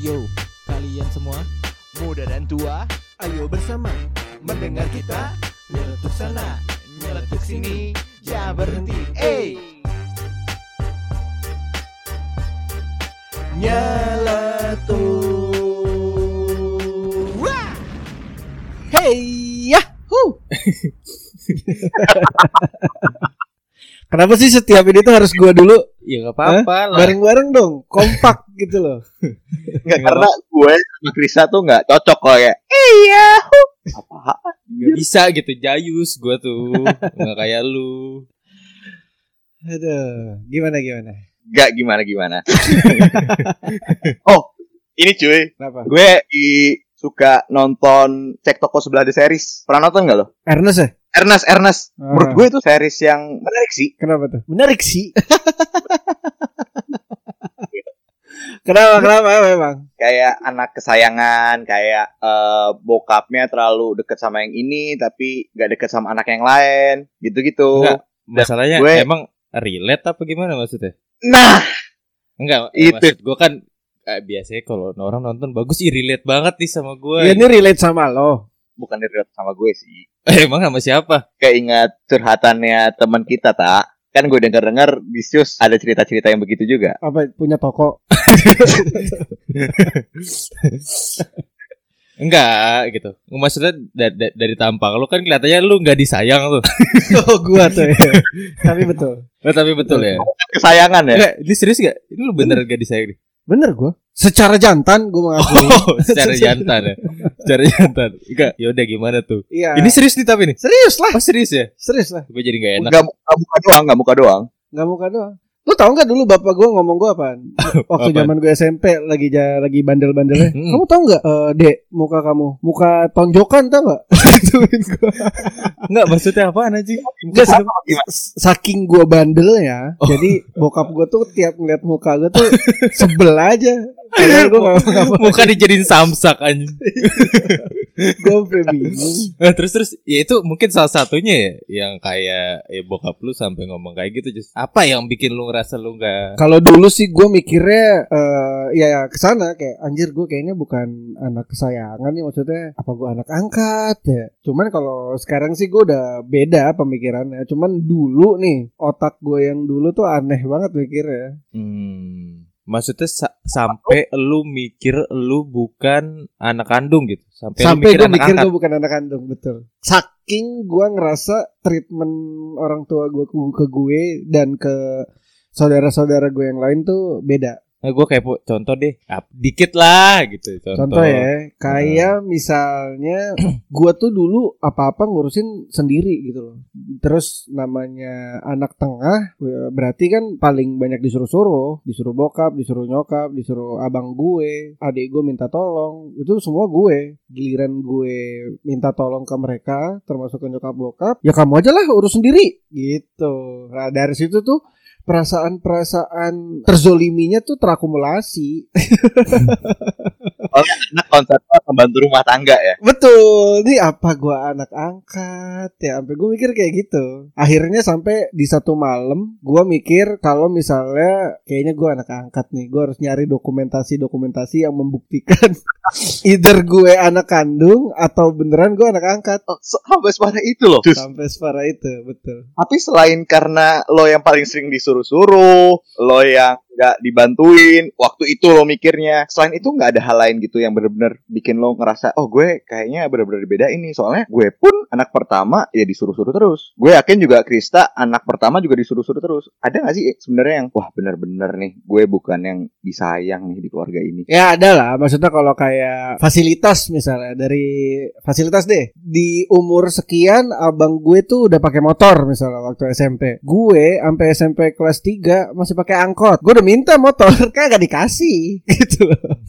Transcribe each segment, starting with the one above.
Ayo, kalian semua. Muda dan tua Ayo bersama mendengar kita. Nyeletuk sana nyeletuk sini jangan berhenti eh nyeletuk. Hey ya hu. Kenapa sih setiap ini tuh harus gua dulu? Ya gak apa-apa lah. Bareng-bareng dong, kompak gitu loh. nggak karena gue sama Krisa tuh nggak cocok kok ya iya apa Gak bisa gitu Jayus gue tuh Gak kayak lu Aduh, gimana gimana? nggak gimana gimana oh ini cuy Kenapa? gue i- suka nonton cek toko sebelah the series pernah nonton nggak lo Ernest ya? Ernest Ernest menurut Ah. gue itu series yang menarik sih Kenapa tuh? Menarik sih. kenapa kenapa memang? kayak anak kesayangan kayak eh, bokapnya terlalu deket sama yang ini tapi gak deket sama anak yang lain gitu-gitu Enggak. Masalahnya Gue- emang relate apa gimana maksudnya? nah Enggak Itu. Maksud gue kan eh, Biasanya kalau orang nonton bagus Ih relate banget nih sama gue Ya, ini relate sama lo. bukan relate sama gue sih Eh, Emang sama siapa? kayak ingat curhatannya teman kita tak kan gue dengar dengar di Sius ada cerita-cerita yang begitu juga Apa punya toko? Enggak gitu Maksudnya da- da- dari tampang lu kan kelihatannya lu nggak disayang tuh oh, gua tuh. Ya. Tapi betul. Oh, Tapi betul ya kesayangan ya Enggak, ini serius gak? Ini lu bener gak disayang nih? Bener gua. Secara jantan gua mengaku. Oh, secara jantan ya Secara jantan Enggak, yaudah gimana tuh Iya. Ini serius nih tapi nih serius lah, Oh serius ya? serius lah. Gue jadi gak enak nggak nggak muka doang nggak muka doang Gak muka doang. Lu tau gak dulu bapak gua ngomong gua apaan? Waktu zaman gue SMP lagi ja, lagi bandel-bandelnya. Hmm. Kamu tau gak, eh, Dek, muka kamu? Muka tonjokan tau gak? Gituin gua. Enggak, maksudnya apaan anjing? Nggak, s- Saking gua bandelnya, Oh. jadi bokap gua tuh tiap ngeliat muka gua tuh sebel aja. Padahal gak. Muka dijadiin samsak Gua sampe bingung. Eh, Terus terus Ya itu mungkin salah satunya ya Yang kayak ya bokap lu sampai ngomong kayak gitu Just. Apa yang bikin lu ngerasa lu gak Kalau dulu sih gue mikirnya eh ya, ya ke sana kayak anjir gue kayaknya bukan anak kesayangan nih maksudnya apa gue anak angkat ya. Cuman kalau sekarang sih gue udah beda pemikirannya. Cuman dulu nih otak gue yang dulu tuh aneh banget mikirnya. Hmm Maksudnya sa- sampai lu mikir lu bukan anak kandung gitu Sampai, Sampai gue mikir gue bukan anak kandung betul. Saking gue ngerasa treatment orang tua gue ke, ke gue dan ke saudara-saudara gue yang lain tuh beda. Nah, gue kayak contoh deh Ap- Dikit lah gitu Contoh, Contoh ya, kayak misalnya gua tuh dulu apa-apa ngurusin sendiri gitu loh. Terus namanya anak tengah berarti kan paling banyak disuruh-suruh, disuruh bokap, disuruh nyokap, disuruh abang gue, adik gue minta tolong. Itu semua gue. Giliran gue minta tolong ke mereka termasuk ke nyokap bokap, ya kamu aja lah urus sendiri gitu. Nah, dari situ tuh perasaan-perasaan terzoliminya tuh terakumulasi. anak konsepnya pembantu rumah tangga ya Betul, ini apa gua anak angkat ya? Sampai gue mikir kayak gitu. Akhirnya sampai di satu malam gua mikir kalau misalnya kayaknya gua anak angkat nih, gua harus nyari dokumentasi-dokumentasi yang membuktikan either gue anak kandung atau beneran gua anak angkat. oh, sampai separah itu loh. Sampai separah itu, betul. tapi selain karena lo yang paling sering disuruh-suruh lo yang nggak dibantuin. Waktu itu lo mikirnya. Selain itu nggak ada hal lain gitu yang bener-bener bikin lo ngerasa oh gue kayaknya bener-bener beda ini soalnya gue pun anak pertama ya disuruh-suruh terus. Gue yakin juga Krista anak pertama juga disuruh-suruh terus. Ada nggak sih sebenarnya yang wah bener-bener nih gue bukan yang disayang nih di keluarga ini. Ya ada lah, maksudnya kalau kayak fasilitas misalnya dari fasilitas deh. Di umur sekian abang gue tuh udah pakai motor misalnya waktu SMP. Gue sampai SMP kelas 3 masih pakai angkot. Gue udah minta motor kagak dikasih gitu loh.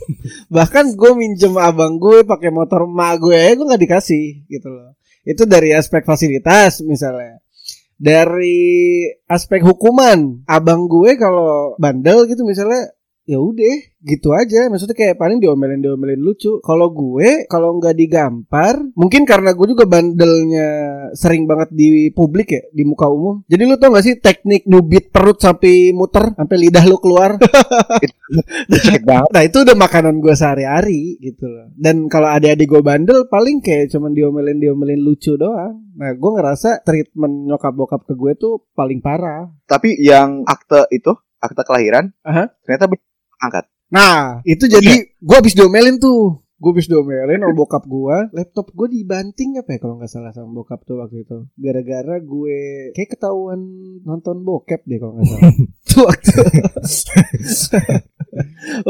Bahkan gue minjem abang gue pakai motor emak gue, gue nggak dikasih gitu loh. Itu dari aspek fasilitas misalnya. Dari aspek hukuman, abang gue kalau bandel gitu misalnya ya udah gitu aja. Maksudnya kayak paling diomelin diomelin lucu. Kalau gue kalau nggak digampar mungkin karena gue juga bandelnya sering banget di publik ya di muka umum. Jadi lu tau gak sih teknik nyubit perut sampai muter sampai lidah lu keluar? Nah itu udah makanan gue sehari-hari gitu loh. Dan kalau adik-adik gue bandel paling kayak cuman diomelin diomelin lucu doang. Nah gue ngerasa treatment nyokap bokap ke gue tuh paling parah. Tapi yang akte itu, akte kelahiran, Aha. ternyata bener angkat. Nah, itu jadi gue habis diomelin tuh. Gue habis diomelin sama bokap gue. Laptop gue dibanting apa ya kalau nggak salah sama bokap tuh waktu itu. Gara-gara gue kayak ketahuan nonton bokep deh kalau nggak salah. Tuh waktu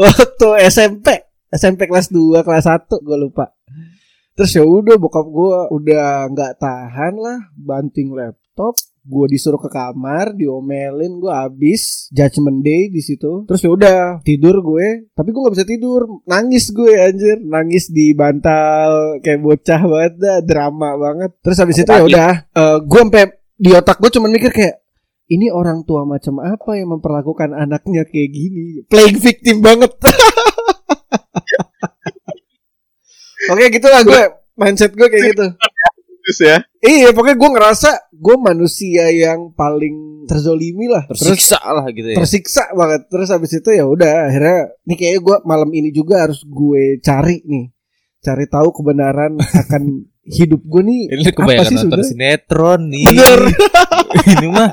waktu SMP. SMP kelas 2, kelas 1 gue lupa. Terus ya udah bokap gue udah nggak tahan lah banting laptop gue disuruh ke kamar diomelin gue abis judgment day di situ. Terus ya udah tidur gue tapi gue nggak bisa tidur. Nangis gue anjir. Nangis di bantal kayak bocah banget dah drama banget. Terus habis itu ya udah eh, gue sampai di otak gue cuma mikir kayak ini orang tua macam apa yang memperlakukan anaknya kayak gini? Playing victim banget. Oke gitulah gue. Mindset gue kayak gitu. Terus ya. Iya pokoknya gue ngerasa gue manusia yang paling terzolimi lah Terus Tersiksa lah gitu ya. tersiksa banget Terus habis itu ya udah akhirnya Nih kayaknya gue malam ini juga harus gue cari nih Cari tahu kebenaran akan hidup gue nih Ini apa kebanyakan sih nonton sinetron nih. Bener Ini mah.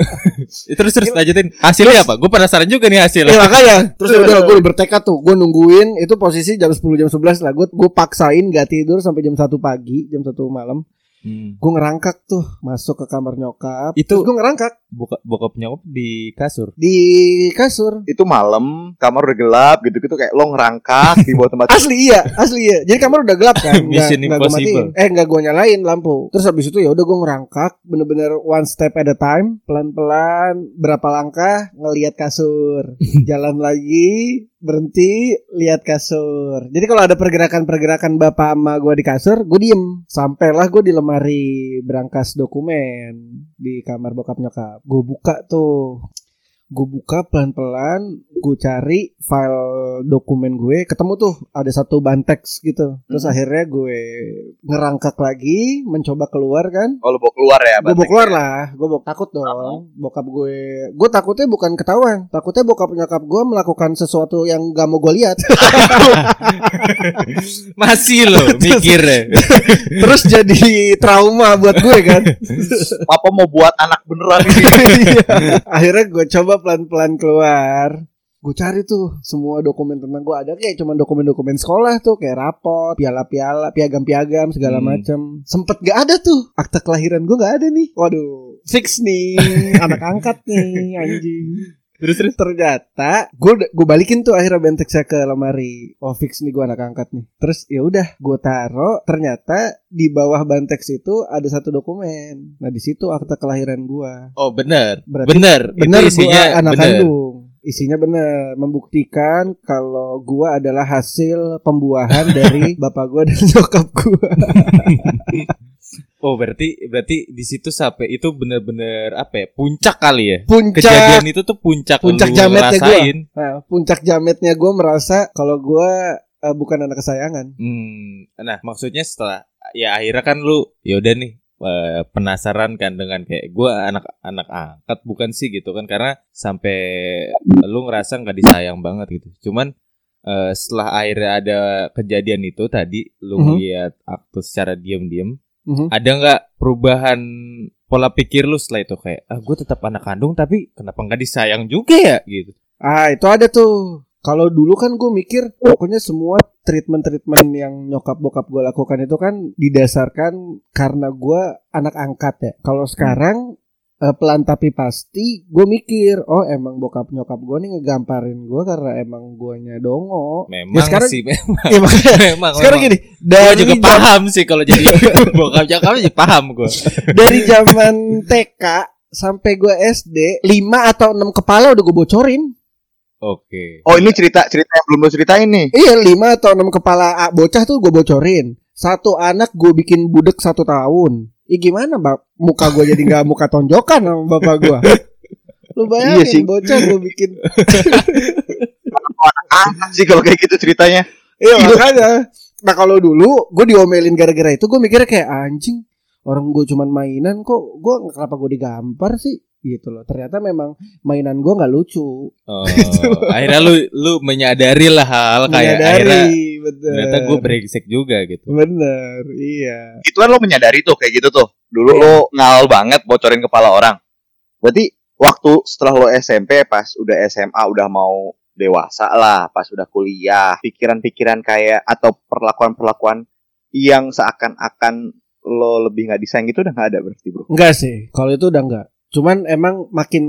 terus terus lanjutin. Hasilnya apa? Gue penasaran juga nih Ya hasilnya. makanya Terus ya udah gue bertekad tuh Gue nungguin Itu posisi jam 10 jam 11 lah Gue gue paksain gak tidur sampai jam 1 pagi Jam 1 malam Hmm. Gue ngerangkak tuh Masuk ke kamar nyokap Itu- Gue ngerangkak Bokap bokap nyokap di kasur. Di kasur Itu malam, kamar udah gelap gitu-gitu kayak lo ngerangkak di bawah tempat Asli iya, asli iya. Jadi kamar udah gelap kan, nggak Mission nggak Impossible. matiin. Eh nggak gue nyalain lampu. Terus habis itu ya udah gue ngerangkak, bener-bener one step at a time, pelan-pelan, berapa langkah ngelihat kasur, jalan lagi, berhenti, lihat kasur. Jadi kalau ada pergerakan-pergerakan bapak sama gue di kasur, gue diem. Sampailah gue di lemari berangkas dokumen di kamar bokap nyokap. Gue buka tuh gue buka pelan-pelan gue cari file dokumen gue ketemu tuh ada satu banteks gitu terus Mhm. akhirnya gue ngerangkak lagi mencoba keluar kan Oh lo bawa keluar ya gue bawa keluar lah gue bawa takut dong bokap gue gue takutnya bukan ketahuan takutnya bokap nyokap gue melakukan sesuatu yang gak mau gue lihat Masih loh mikirnya. terus jadi trauma buat gue kan Papa mau buat anak beneran. Iya. akhirnya gue coba pelan-pelan keluar. Gue cari tuh semua dokumen tentang gue ada kayak cuman dokumen-dokumen sekolah tuh kayak rapot piala-piala piagam-piagam segala Hmm. macam sempet gak ada tuh. Akte kelahiran gue gak ada nih. Waduh. Fix nih anak angkat nih anjing Terus terus. ternyata gue gue balikin tuh akhirnya bentek saya ke lemari oh fix nih gue anak angkat nih terus ya udah gue taro ternyata di bawah bantex itu ada satu dokumen nah di situ akte kelahiran gue Oh benar. Berarti benar. benar Itu isinya anak benar. kandung isinya benar membuktikan kalau gua adalah hasil pembuahan dari bapak gua dan nyokap gua Oh berarti berarti di situ sampai itu benar-benar apa ya? Puncak kali ya. puncak Kejadian itu tuh puncak Puncak lu jametnya ngerasain. nah, puncak jametnya gua merasa kalau gua eh, bukan anak kesayangan Hmm, nah maksudnya setelah ya akhirnya kan lu ya udah nih eh, penasaran kan dengan kayak gua anak anak angkat bukan sih gitu kan karena sampai lu ngerasa nggak disayang banget gitu. Cuman eh, setelah akhirnya ada kejadian itu tadi lu Mhm. lihat akte secara diam-diam, Mhm. ada nggak perubahan pola pikir lu setelah itu kayak ah gue tetap anak kandung tapi kenapa nggak disayang juga ya gitu. ah itu ada tuh kalau dulu kan gue mikir pokoknya semua treatment-treatment yang nyokap bokap gue lakukan itu kan didasarkan karena gue anak angkat ya. Kalau sekarang eh, pelan tapi pasti gue mikir oh emang bokap nyokap gue nih ngegamparin gue karena emang guanya dongo. Memang Ya, sekarang- sih memang. Ya, makanya memang sekarang memang. gini Gue dari juga jam- paham sih kalau jadi bokap nyokap juga paham gue. dari zaman TK sampai gue SD 5 atau 6 kepala udah gue bocorin. Oke. Oh ini cerita cerita yang belum lo ceritain nih. Iya 5 atau 6 kepala ah, bocah tuh gue bocorin. Satu anak gue bikin budek satu tahun. Ih gimana bak muka gue jadi nggak muka tonjokan sama bapak gue. Lu bayangin Iya sih. bocah gue bikin sih kalau kayak gitu ceritanya. Iya makanya. Nah kalau dulu gue diomelin gara-gara itu gue mikirnya kayak anjing orang gue cuman mainan kok gue kenapa gue digampar sih gitu loh. Ternyata memang mainan gue nggak lucu. Oh, akhirnya lu lu menyadari lah hal kayak akhirnya Menyadari, bener. ternyata gue brengsek juga gitu. Bener, iya. Itu kan lo menyadari tuh kayak gitu tuh. Dulu Iya. lo ngal banget bocorin kepala orang. Berarti waktu setelah lo SMP pas udah SMA udah mau dewasa lah, pas udah kuliah, pikiran-pikiran kayak atau perlakuan-perlakuan yang seakan-akan lo lebih nggak disayang gitu udah nggak ada berarti bro. Enggak sih, kalau itu udah enggak. Cuman emang makin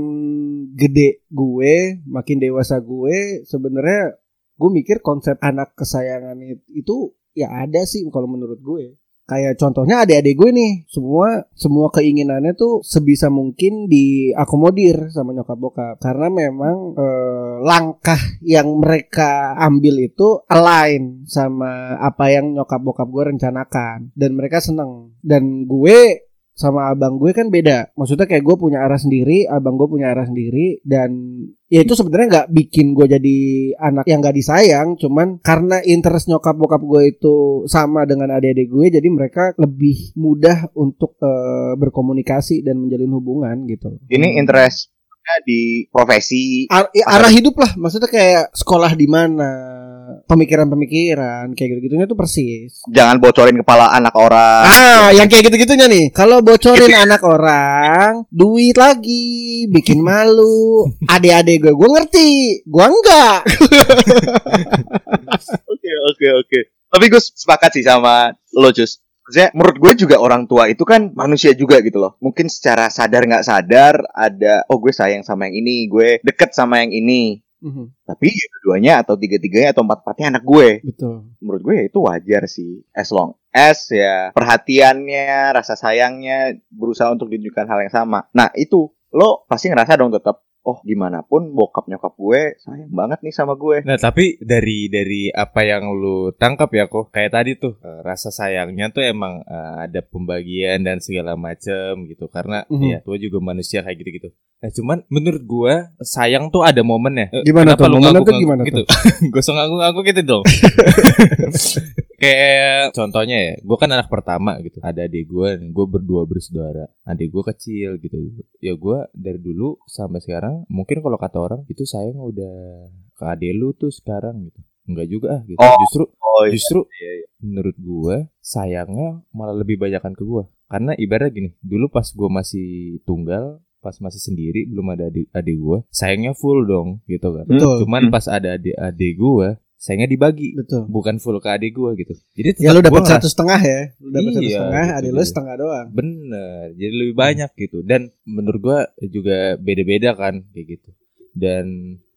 gede gue, makin dewasa gue, sebenarnya gue mikir konsep anak kesayangan it- itu ya ada sih kalau menurut gue. Kayak contohnya adik-adik gue nih, semua semua keinginannya tuh sebisa mungkin diakomodir sama nyokap bokap. Karena memang eh, langkah yang mereka ambil itu align sama apa yang nyokap bokap gue rencanakan. Dan mereka seneng. Dan gue sama abang gue kan beda. Maksudnya kayak gue punya arah sendiri, abang gue punya arah sendiri dan ya itu sebenarnya nggak bikin gue jadi anak yang nggak disayang, cuman karena interest nyokap bokap gue itu sama dengan adik-adik gue, jadi mereka lebih mudah untuk eh, berkomunikasi dan menjalin hubungan gitu. Ini interestnya di profesi. Ar- ya, arah hidup lah, maksudnya kayak sekolah di mana, pemikiran-pemikiran kayak gitu-gitunya tuh persis. Jangan bocorin kepala anak orang. Ah, yang kayak gitu-gitunya nih. Kalau bocorin anak orang, duit lagi, bikin malu. Adik-adik gue, gue ngerti, gue enggak. Oke oke oke. Tapi gue sepakat sih sama lo Jus. Maksudnya menurut gue juga orang tua itu kan manusia juga gitu loh. Mungkin secara sadar nggak sadar ada oh gue sayang sama yang ini, gue deket sama yang ini. Tapi ya keduanya atau tiga-tiganya atau empat-empatnya anak gue. Betul. Menurut gue ya itu wajar sih. As long as ya perhatiannya, rasa sayangnya berusaha untuk ditunjukkan hal yang sama. Nah itu lo pasti ngerasa dong tetap oh gimana pun bokap nyokap gue sayang banget nih sama gue. Nah tapi dari dari apa yang lu tangkap ya kok kayak tadi tuh eh, rasa sayangnya tuh emang eh, ada pembagian dan segala macem gitu karena Mhm. ya tua juga manusia kayak gitu gitu. Nah cuman menurut gua sayang tuh ada momennya. Gimana kenapa tuh? lu Momennya tuh gimana gitu? Gosong ngaku-ngaku gitu dong. kayak contohnya ya, gue kan anak pertama gitu. Ada adik gue, gue berdua bersaudara. Adik gue kecil gitu. Ya gue dari dulu sampai sekarang, mungkin kalau kata orang itu sayang udah ke adik lu tuh sekarang gitu. Enggak juga ah gitu. Oh. Justru Oh iya. justru iya, iya. menurut gue sayangnya malah lebih banyakan ke gue. Karena ibarat gini, dulu pas gue masih tunggal, pas masih sendiri belum ada adik adik gue, sayangnya full dong gitu kan. Betul. Cuman pas ada adik-adik gue, sayangnya dibagi Betul. bukan full ke adik gue gitu. Jadi Ya lu dapat satu setengah ya. Lu dapat satu Iya, setengah, gitu adik lu setengah doang. Bener, jadi lebih banyak gitu. Dan menurut gua juga beda-beda kan kayak gitu. Dan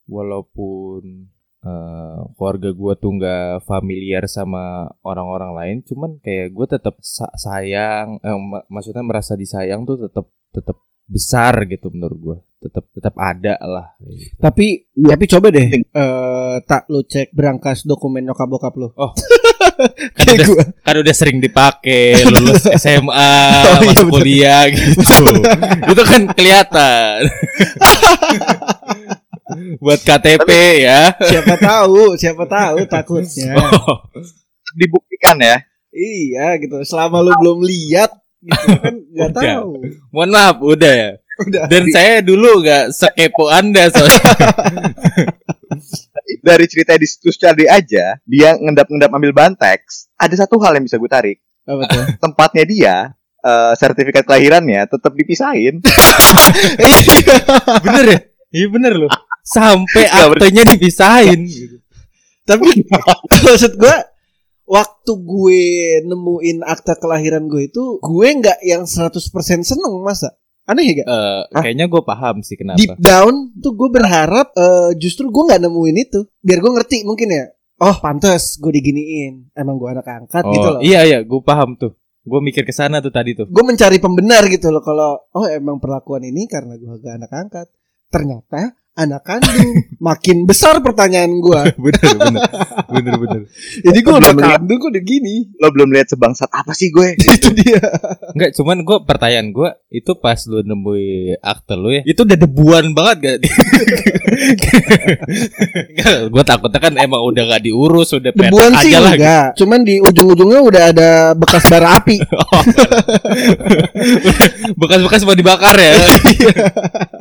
walaupun eh, keluarga gua tuh nggak familiar sama orang-orang lain, cuman kayak gua tetap sa- sayang, eh, mak- maksudnya merasa disayang tuh tetap tetap besar gitu menurut gua. Tetap tetap ada lah. gitu. Tapi tapi coba deh eh tak lu cek berangkas dokumen nyokap bokap lu. Oh. Kan udah, gua. kan udah sering dipakai lulus SMA, Oh, iya, masuk kuliah gitu. Itu kan kelihatan. Buat KTP ya. Siapa tahu, siapa tahu takutnya. Oh, Dibuktikan ya. Iya gitu. Selama lu belum lihat gitu kan nggak tahu. mohon maaf, udah ya. Udah. Dan saya dulu gak sekepo Anda soalnya. dari cerita di situs cari aja, dia ngendap-ngendap ambil bahan teks. Ada satu hal yang bisa gue tarik. Apa tuh? Tempatnya dia, eh, sertifikat kelahirannya tetap dipisahin. bener ya? Iya bener loh. Sampai aktenya dipisahin. gitu. Tapi maksud gue waktu gue nemuin akta kelahiran gue itu gue nggak yang 100% seneng masa aneh ya gak? Eh, kayaknya gue paham sih kenapa. Deep down tuh gue berharap eh, justru gue nggak nemuin itu biar gue ngerti mungkin ya oh pantas gue diginiin emang gue anak angkat Oh, gitu loh iya iya, gue paham tuh. Gue mikir ke sana tuh tadi tuh. gue mencari pembenar gitu loh kalau oh emang perlakuan ini karena gue gak anak angkat ternyata anak kandung. Makin besar pertanyaan gua. bener bener bener bener. Jadi gua udah kandung kok udah gini. Lo belum lihat sebangsat apa sih gue? Itu dia. Enggak, cuman gue pertanyaan gue itu pas lu nemui akte lu ya, itu udah debuan banget gak? Enggak, gue takutnya kan emang udah gak diurus, udah Debuan sih aja lah. gitu. enggak. Cuman di ujung-ujungnya udah ada bekas bara api. Oh, Bekas-bekas mau dibakar ya.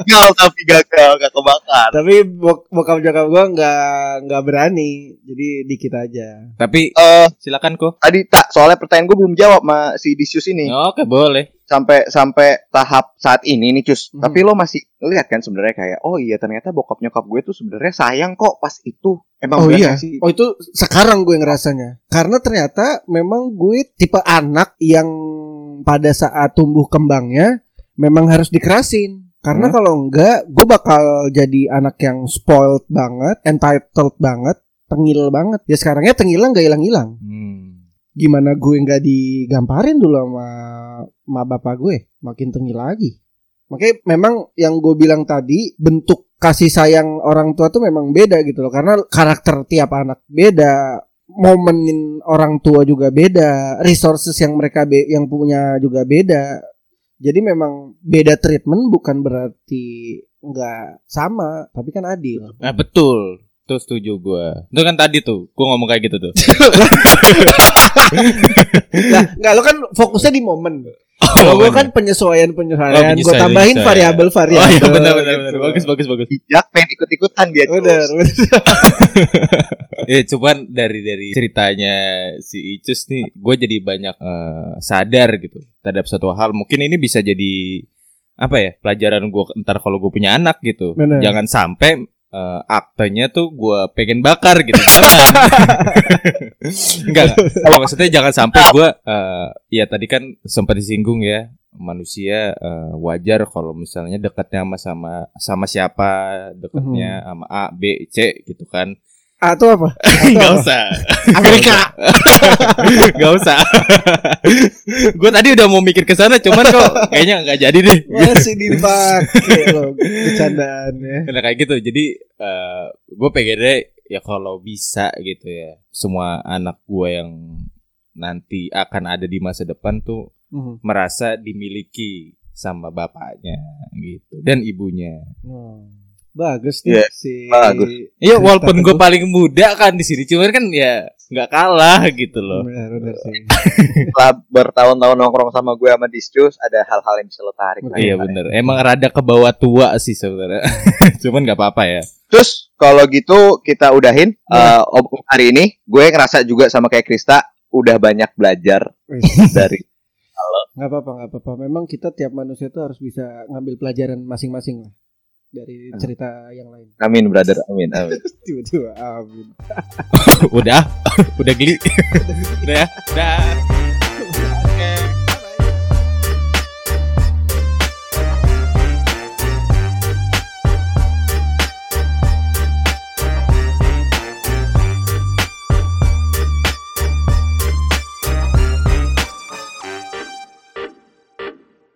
Gagal tapi gagal, gak kebakar. Tapi bok bokap nyokap gua nggak nggak berani. Jadi dikit aja. Tapi Eh, silakan kok. tadi tak soalnya pertanyaan gue belum jawab sama si Disius ini. Oke, boleh. sampai sampai tahap saat ini nih cus Hmm. tapi lo masih ngeliat kan sebenarnya kayak oh iya ternyata bokap nyokap gue tuh sebenarnya sayang kok pas itu emang Oh iya. sih Oh itu sekarang gue ngerasanya. Karena ternyata memang gue tipe anak yang pada saat tumbuh kembangnya memang harus dikerasin. Karena Hmm. kalau enggak, gue bakal jadi anak yang spoiled banget, entitled banget, tengil banget. Ya sekarangnya tengilnya nggak hilang-hilang. Hmm. Gimana gue nggak digamparin dulu sama, sama bapak gue, makin tengil lagi. Makanya memang yang gue bilang tadi bentuk kasih sayang orang tua tuh memang beda gitu loh karena karakter tiap anak beda momenin orang tua juga beda resources yang mereka be- yang punya juga beda jadi memang beda treatment bukan berarti nggak sama tapi kan adil Nah, betul. Tuh setuju gue. Itu kan tadi tuh, gue ngomong kayak gitu tuh. nah nggak lo kan fokusnya di momen kalau gue kan penyesuaian Oh, penyesuaian gue penyesuaian, tambahin penyesuaian. variabel Oh variabel iya benar benar gitu. benar. Bagus bagus bagus. bijak pengen ikut-ikutan dia Cus. Bener, bener. Ya cuman dari dari ceritanya si Icus nih, gue jadi banyak eh, sadar gitu terhadap satu hal. Mungkin ini bisa jadi apa ya pelajaran gue ntar kalau gue punya anak gitu. Bener. Jangan sampai eh, aktenya tuh gue pengen bakar gitu. Jangan. Enggak, enggak. maksudnya jangan sampai gue eh, ya tadi kan sempat disinggung ya manusia eh, wajar kalau misalnya dekatnya sama sama sama siapa dekatnya sama A B C gitu kan ah itu apa? Gak usah. Amerika. Gak usah. Gue tadi udah mau mikir ke sana Cuman kok kayaknya nggak jadi deh. Masih dipakai loh bercandaannya Karena kayak gitu. Jadi eh gue pengennya Ya kalau bisa gitu ya Semua anak gue yang Nanti akan ada di masa depan tuh Mhm. Merasa dimiliki Sama bapaknya gitu Dan ibunya. Hmm. Bagus nih Iya, si bagus. Iya walaupun gue paling muda kan di sini Cuman kan ya nggak kalah gitu loh. Benar, benar sih. setelah bertahun-tahun nongkrong sama gue sama Disius ada hal-hal yang bisa lo tarik lah. Iya bener Emang rada ke bawah tua sih sebenarnya. Cuman nggak apa-apa ya. Terus kalau gitu kita udahin eh obrolan hari ini. Gue ngerasa juga sama kayak Krista udah banyak belajar dari nggak apa-apa, nggak apa-apa. Memang kita tiap manusia itu harus bisa ngambil pelajaran masing-masing lah dari cerita yang lain. amin brother. Amin amin. Tiba-tiba, amin. Udah Udah geli. Udah ya Udah